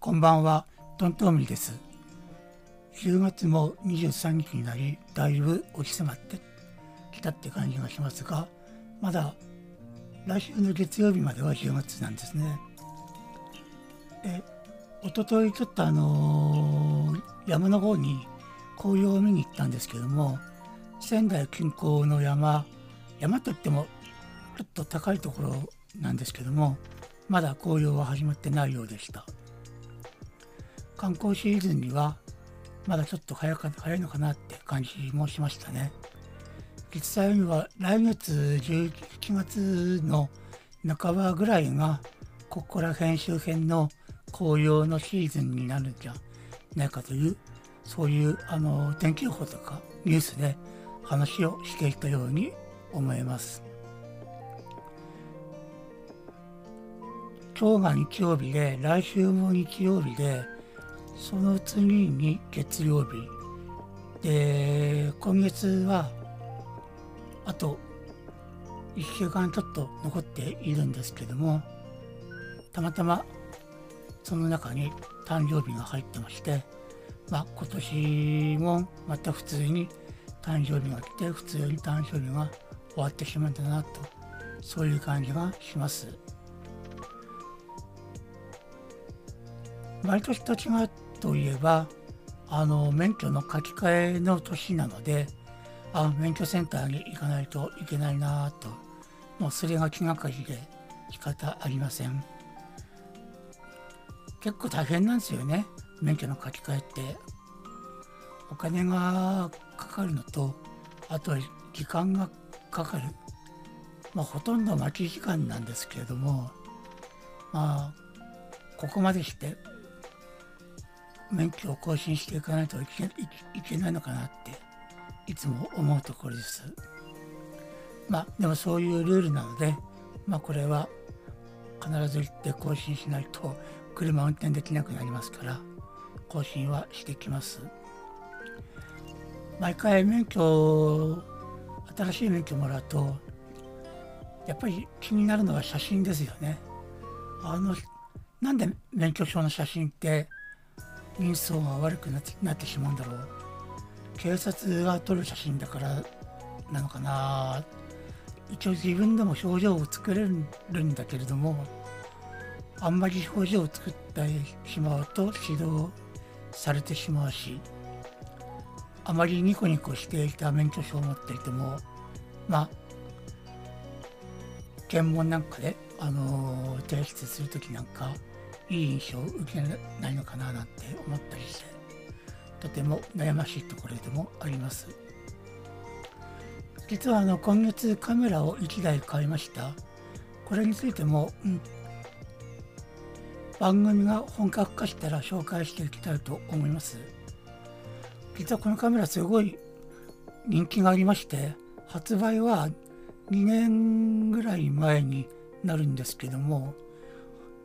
こんばんは、トントンミです。10月も23日になり、だいぶ落ち迫ってきたって感じがしますが、まだ来週の月曜日までは10月なんですね。え、おとといちょっとあのー、山の方に紅葉を見に行ったんですけども、仙台近郊の山、山といってもちょっと高いところなんですけども、まだ紅葉は始まってないようでした。観光シーズンにはまだちょっと早か早いのかなって感じもしましたね。実際には来月11月の半ばぐらいがここら辺周辺の紅葉のシーズンになるんじゃないかというそういうあの天気予報とかニュースで話をしていたように思います。今日が日曜日で来週も日曜日でその次に月曜日で今月はあと1週間ちょっと残っているんですけどもたまたまその中に誕生日が入ってましてまあ今年もまた普通に誕生日が来て普通に誕生日が終わってしまうんだなとそういう感じがします。毎年と違うといえばあの免許の書き換えの年なのであ免許センターに行かないといけないなともうそれが気がかりで仕方ありません。結構大変なんですよね免許の書き換えって。お金がかかるのとあとは時間がかかる。まあほとんど待ち時間なんですけれどもまあここまでして免許を更新していかないといけないのかなっていつも思うところです。まあでもそういうルールなので、まあこれは必ず行って更新しないと車運転できなくなりますから更新はしてきます。毎回免許新しい免許もらうとやっぱり気になるのは写真ですよね。あのなんで免許証の写真って人相が悪くなってなってしまうんだろう。警察が撮る写真だからなのかな。一応自分でも表情を作れるんだけれどもあんまり表情を作ってしまうと指導されてしまうしあまりニコニコしていた免許証を持っていてもまあ検問なんかで、あのー、提出する時なんかいい印象を受けないのかななんて思ったりしてとても悩ましいところでもあります。実はあの今月カメラを1台買いました。これについても、うん、番組が本格化したら紹介していきたいと思います。実はこのカメラすごい人気がありまして発売は2年ぐらい前になるんですけども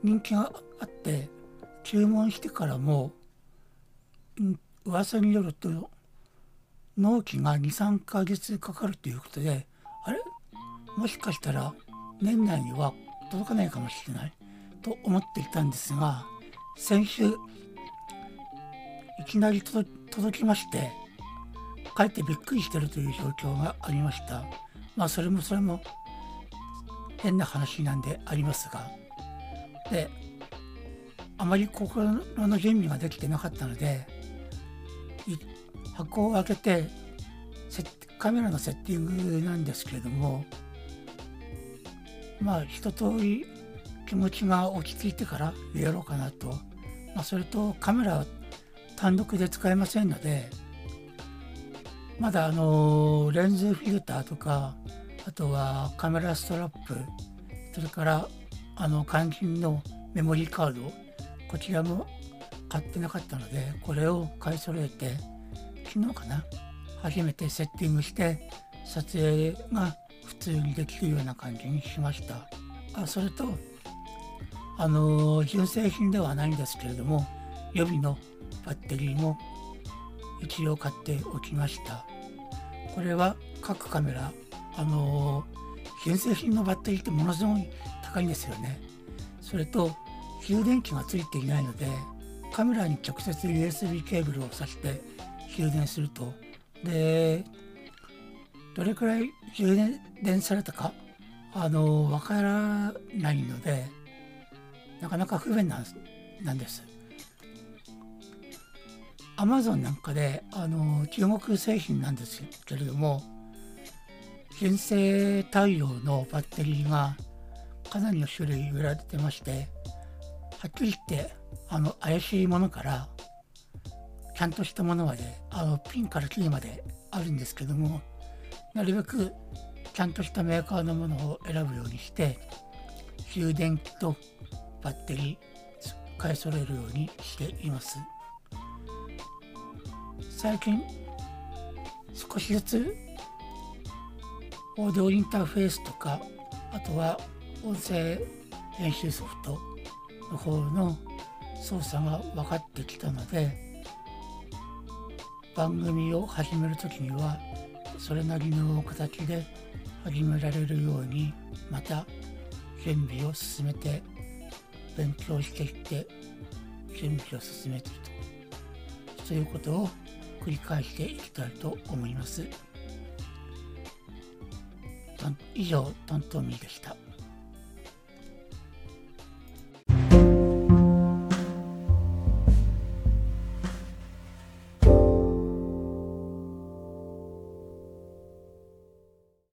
人気があって注文してからも、噂によると納期が23ヶ月かかるということであれ？もしかしたら年内には届かないかもしれないと思っていたんですが先週いきなり届きましてかえってびっくりしてるという状況がありました。まあそれもそれも変な話なんでありますがであまり心の準備ができてなかったので箱を開けてカメラのセッティングなんですけれどもまあ一通り気持ちが落ち着いてからやろうかなと、まあ、それとカメラ単独で使えませんのでまだあのレンズフィルターとかあとはカメラストラップそれからあの肝心のメモリーカードこちらも買ってなかったのでこれを買い揃えて昨日かな初めてセッティングして撮影が普通にできるような感じにしました。あそれとあの純正品ではないんですけれども予備のバッテリーも一応買っておきました。これは各カメラあの純正品のバッテリーってものすごい高いんですよねそれと充電器がついていないのでカメラに直接 USB ケーブルを挿して充電するとでどれくらい充電されたかあのわからないのでなかなか不便なんなんです。アマゾンなんかであの中国製品なんですけれども純正対応のバッテリーがかなりの種類売られてましてはっきり言ってあの怪しいものからちゃんとしたものまであのピンからキーまであるんですけどもなるべくちゃんとしたメーカーのものを選ぶようにして充電器とバッテリー買い揃えるようにしています。最近少しずつオーディオインターフェースとかあとは音声編集ソフトの方の操作が分かってきたので番組を始める時にはそれなりの形で始められるようにまた準備を進めて勉強していって準備を進めていくとそういうことを繰り返していきたいと思います。以上、トントミーでした。